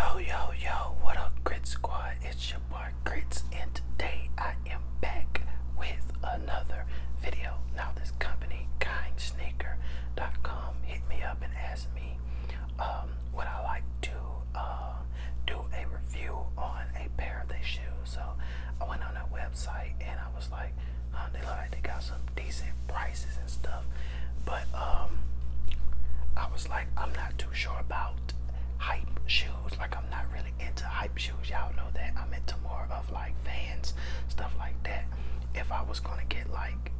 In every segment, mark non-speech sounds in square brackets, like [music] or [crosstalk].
Yo, yo, yo, what up, Grit Squad? It's your boy Grits, and today I am back with another video. Now, this company, KindSneaker.com, hit me up and asked me um, would I like to uh, do a review on a pair of their shoes. So I went on their website and I was like, huh, they look like they got some decent prices and stuff. But um, I was like, I'm not too sure about shoes. Like, I'm not really into hype shoes. Y'all know that. I'm into more of like Vans, stuff like that. If I was gonna get like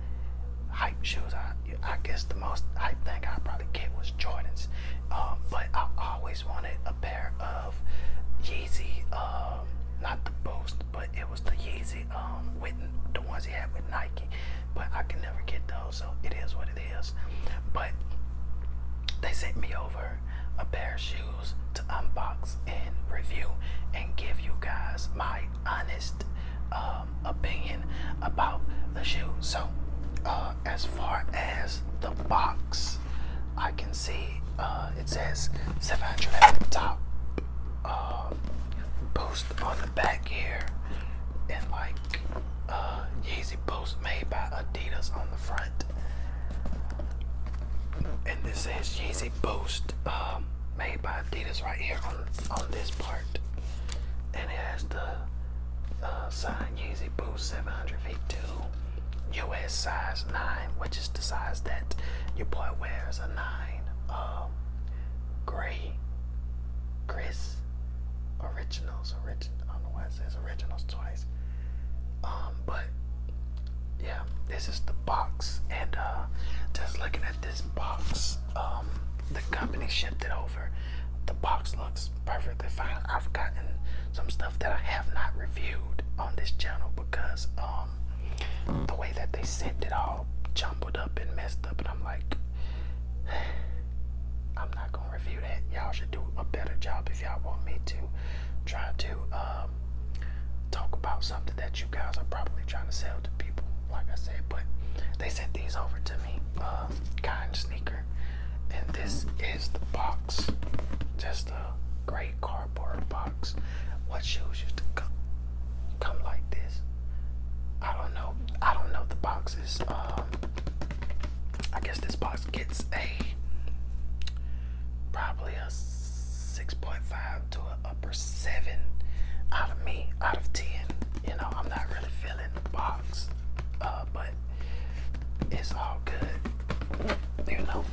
hype shoes, I, I guess the most hype thing I'd probably get was Jordans. Um, but I always wanted a pair of Yeezy, um, not the Boost, but it was the Yeezy um, with the ones he had with Nike. But I can never get those, so it is what it is. But they sent me over a pair of shoes to unbox and review and give you guys my honest um, opinion about the shoe. So, uh, as far as the box, I can see uh, it says 700 at the top, uh, boost on the back here, and like uh, Yeezy Boost made by Adidas on the front and this says Yeezy Boost, um, made by Adidas right here on on this part, and it has the uh, sign Yeezy Boost 700 V2, US size 9, which is the size that your boy wears a 9. Um, gray, Chris, originals, origin. I don't know why it says originals twice. Um, but yeah, this is the box, and uh, just looking at this box, um, the company shipped it over. The box looks perfectly fine. I've gotten some stuff that I have not reviewed on this channel because um, the way that they sent it all jumbled up and messed up, and I'm like, [sighs] I'm not gonna review that. Y'all should do a better job if y'all want me to try to um, talk about something that you guys are probably trying to sell to people like I said, but they sent these over to me. Um, kind sneaker, and this is the box. Just a great cardboard box. What shoes used to come come like this? I don't know. I don't know the boxes. Um, I guess this box gets a probably a 6.5 to an upper 7 out of me, out of 10. You know, I'm not really feeling the box uh, but it's all good, you know.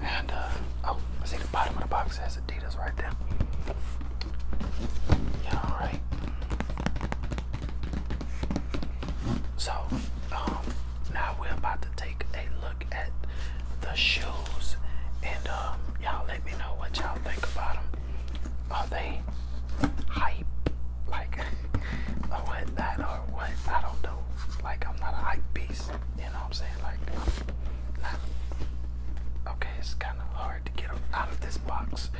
And uh, oh, I see the bottom of the box has Adidas right there. Yeah, all right. So, um, now we're about to take a look at the shoes, and um, y'all let me know what y'all think about them. Are they hype, like, or what that, or what? I don't know. Like, I'm not a hype beast. You know what I'm saying? Like, I'm not. Okay, it's kind of hard to get them out of this box,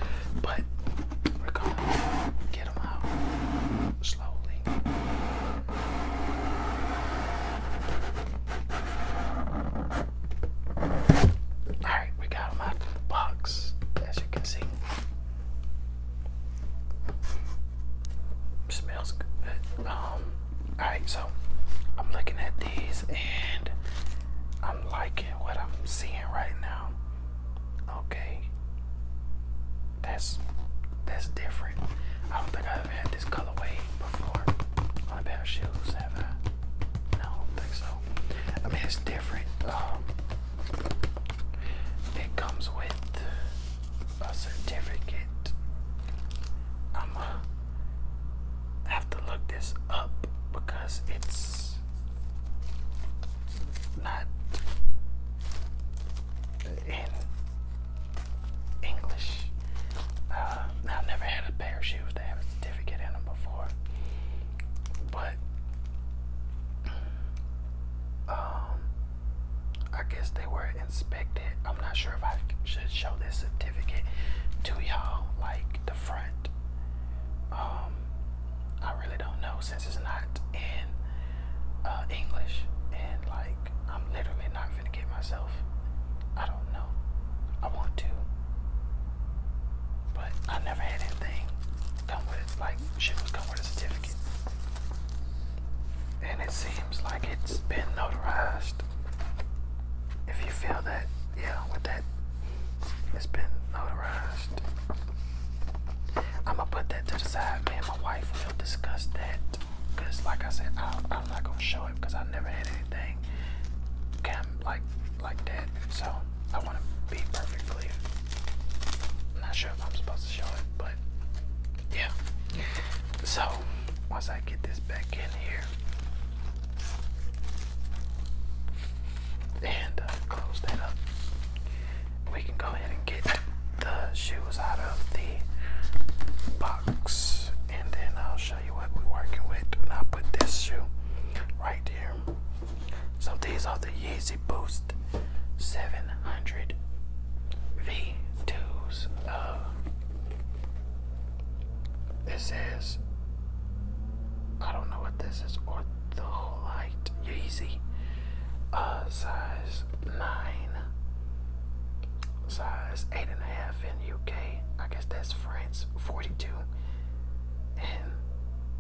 but we're gonna get them out slowly. Alright, we got them out of the box, as you can see. Smells good. Um, alright, so I'm looking at these and I'm liking what I'm seeing right now. Okay. That's that's different. I don't think I've ever had this colorway before on a pair of shoes, have I? No, I don't think so. I mean, it's different. Um, it comes with a certificate. sure if I should show this certificate to y'all, like the front. Um, I really don't know since it's not in uh, English, and like I'm literally not gonna get myself. I don't know. I want to, but I never had anything come with like shit was come with a certificate, and it seems like it's been notarized. If you feel that yeah, with that, it's been notarized. I'm gonna put that to the side. man. my wife will discuss that. Cause like I said, I, I'm not gonna show it because I never had anything cam like like that. So I want to be perfectly. I'm not sure if I'm supposed to show it, but yeah. So once I get this back in here and uh, close that up, we can go ahead and get the shoes out of the box, and then I'll show you what we're working with. And I'll put this shoe right here. So these are the Yeezy Boost 700 V2s. Uh, it says, I don't know what this is, Ortholite Yeezy, uh, size 9, size 8.5 in UK. I guess that's France, 42 and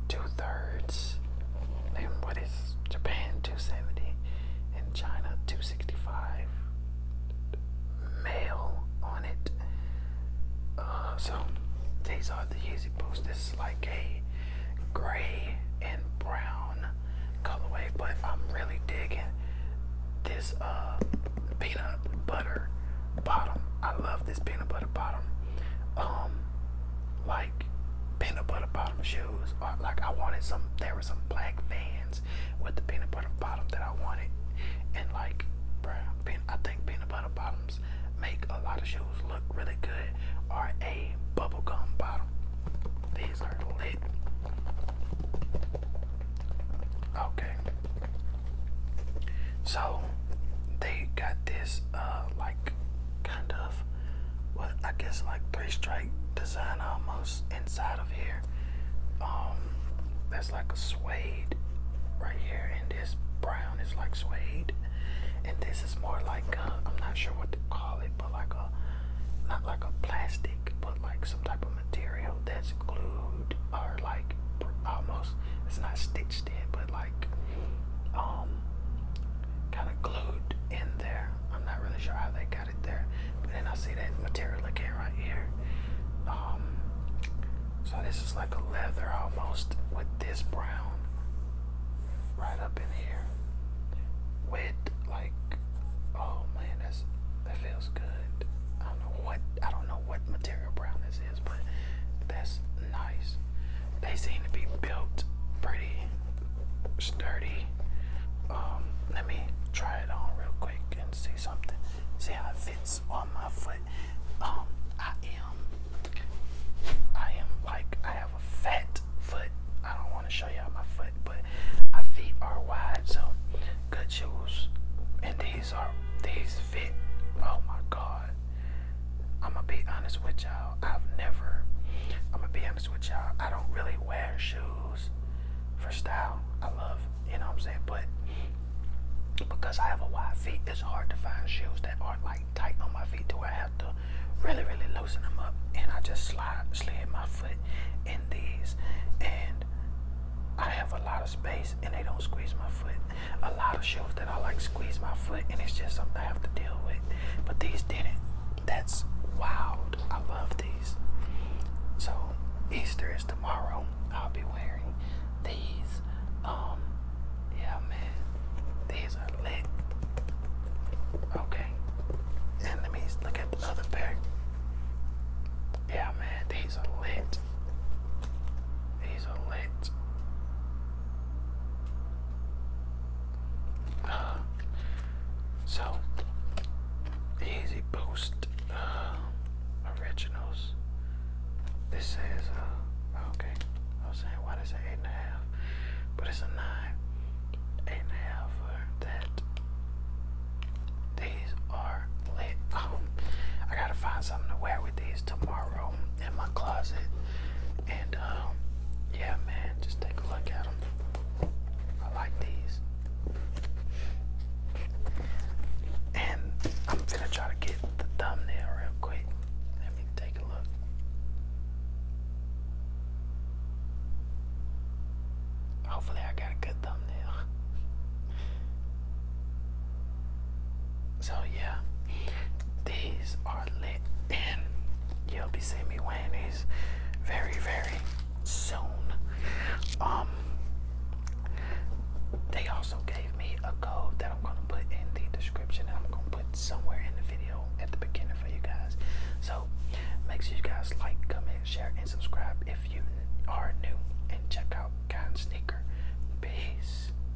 two thirds. And what is Japan 270 and China 265 mail on it. Uh, so these are the Yeezy Boost. This is like a gray and brown colorway, but I'm really digging this uh, peanut butter bottom. I love this peanut butter bottom. Um, like peanut butter bottom shoes. Or like I wanted some. There were some black Vans with the peanut butter bottom that I wanted, and like, bruh, I think peanut butter bottoms make a lot of shoes look really good. Or a bubblegum bottom. These are lit. Okay. So they got this uh like kind of guess like three stripe design almost inside of here. Um that's like a suede right here and this brown is like suede and this is more like i I'm not sure what to call it but like a not like a plastic but like some type of material that's glued or like almost it's not stitched in but like um kind of glued in there. I'm not really sure how they got it then I see that material again right here. Um, so this is like a leather almost with this brown right up in here with like oh man that's that feels good. I don't know what I don't know what material brown this is, but that's nice. They seem to be built pretty sturdy. Um, let me try it on real quick and see something. See how it fits on my foot. Um, I am, I am like, I have a fat foot. I don't want to show y'all my foot, but my feet are wide, so good shoes. And these are, these fit. Oh my God. I'm gonna be honest with y'all. I've never, I'm gonna be honest with y'all. I don't really wear shoes for style. I love, you know what I'm saying? But because I have a wide feet, it's hard to find shoes that aren't like tight on my feet to where I have to really, really loosen them up. And I just slide, slid my foot in these, and I have a lot of space, and they don't squeeze my foot. A lot of shoes that I like squeeze my foot, and it's just something I have to deal with. But these didn't. That's wild. I love these. So Easter is tomorrow. I'll be wearing these. Um, yeah, man, these are lit. Okay, and let me look at the other pair. Yeah, man, these are lit. These are lit. Uh, so, Yeezy Boost uh, Originals. This says, uh, okay, I was saying, why does it say eight and a half? But it's a nine. Eight and a half for that. These are lit. Um, I gotta find something to wear with these tomorrow in my closet. And, um, yeah, man, just take a look at them. I like these. And I'm gonna try to get the thumbnail